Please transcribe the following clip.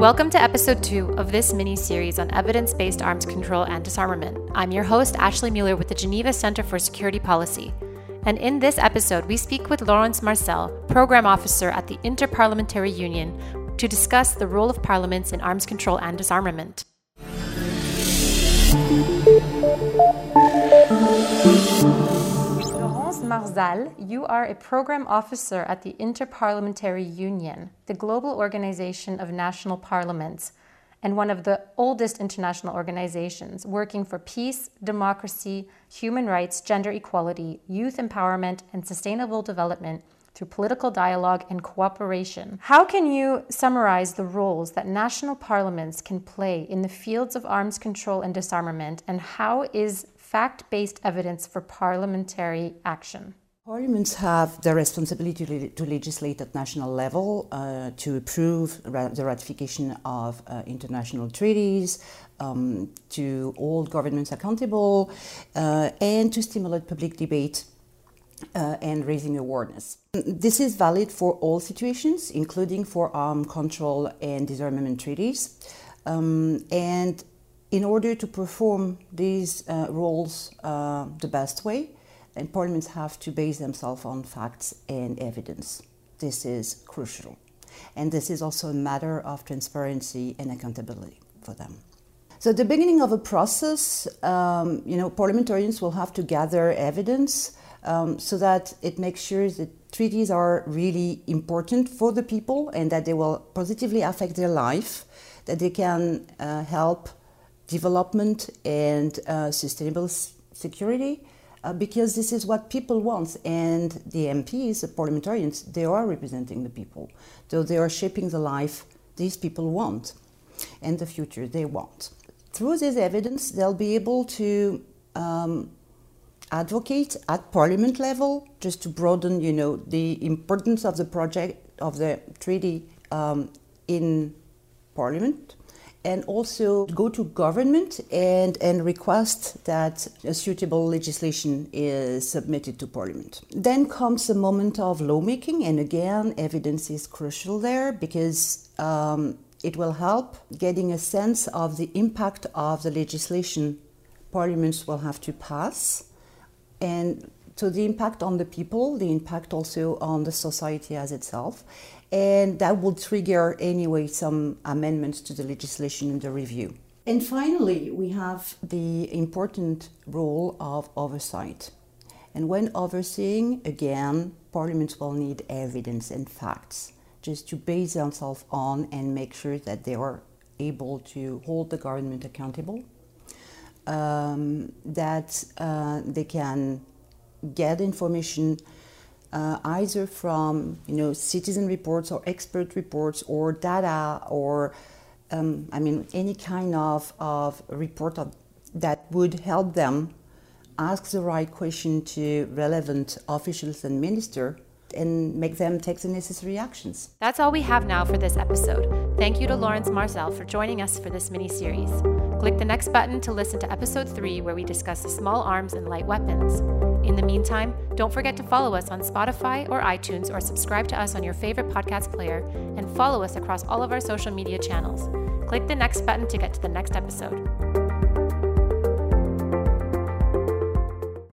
Welcome to episode two of this mini series on evidence based arms control and disarmament. I'm your host, Ashley Müller, with the Geneva Center for Security Policy. And in this episode, we speak with Laurence Marzal, Program Officer at the Interparliamentary Union, to discuss the role of parliaments in arms control and disarmament. Marzal, you are a program officer at the Interparliamentary Union, the global organization of national parliaments, and one of the oldest international organizations working for peace, democracy, human rights, gender equality, youth empowerment, and sustainable development through political dialogue and cooperation. How can you summarize the roles that national parliaments can play in the fields of arms control and disarmament, and how is fact based evidence for parliamentary action? Parliaments have the responsibility to legislate at national level, uh, to approve the ratification of uh, international treaties, um, to hold governments accountable, uh, and to stimulate public debate uh, and raising awareness. This is valid for all situations, including for armed control and disarmament treaties. Um, and in order to perform these uh, roles uh, the best way, and parliaments have to base themselves on facts and evidence. This is crucial. And this is also a matter of transparency and accountability for them. So, at the beginning of a process, um, you know, parliamentarians will have to gather evidence um, so that it makes sure that treaties are really important for the people and that they will positively affect their life, that they can uh, help development and uh, sustainable security, uh, because this is what people want. And the MPs, the parliamentarians, they are representing the people. So they are shaping the life these people want and the future they want. Through this evidence, they'll be able to um, advocate at parliament level, just to broaden, you know, the importance of the project of the treaty um, in parliament and also go to government and, and request that a suitable legislation is submitted to parliament. Then comes a moment of lawmaking, and again, evidence is crucial there because um, it will help getting a sense of the impact of the legislation parliaments will have to pass. And so the impact on the people, the impact also on the society as itself, and that will trigger anyway some amendments to the legislation in the review. And finally, we have the important role of oversight. And when overseeing, again, parliaments will need evidence and facts just to base themselves on and make sure that they are able to hold the government accountable, um, that uh, they can get information uh, either from you know citizen reports or expert reports or data or um, I mean any kind of, of report of, that would help them ask the right question to relevant officials and minister and make them take the necessary actions. That's all we have now for this episode. Thank you to Laurence Marzal for joining us for this mini series. Click the next button to listen to episode 3 where we discuss small arms and light weapons. In the meantime, don't forget to follow us on Spotify or iTunes or subscribe to us on your favorite podcast player and follow us across all of our social media channels. Click the next button to get to the next episode.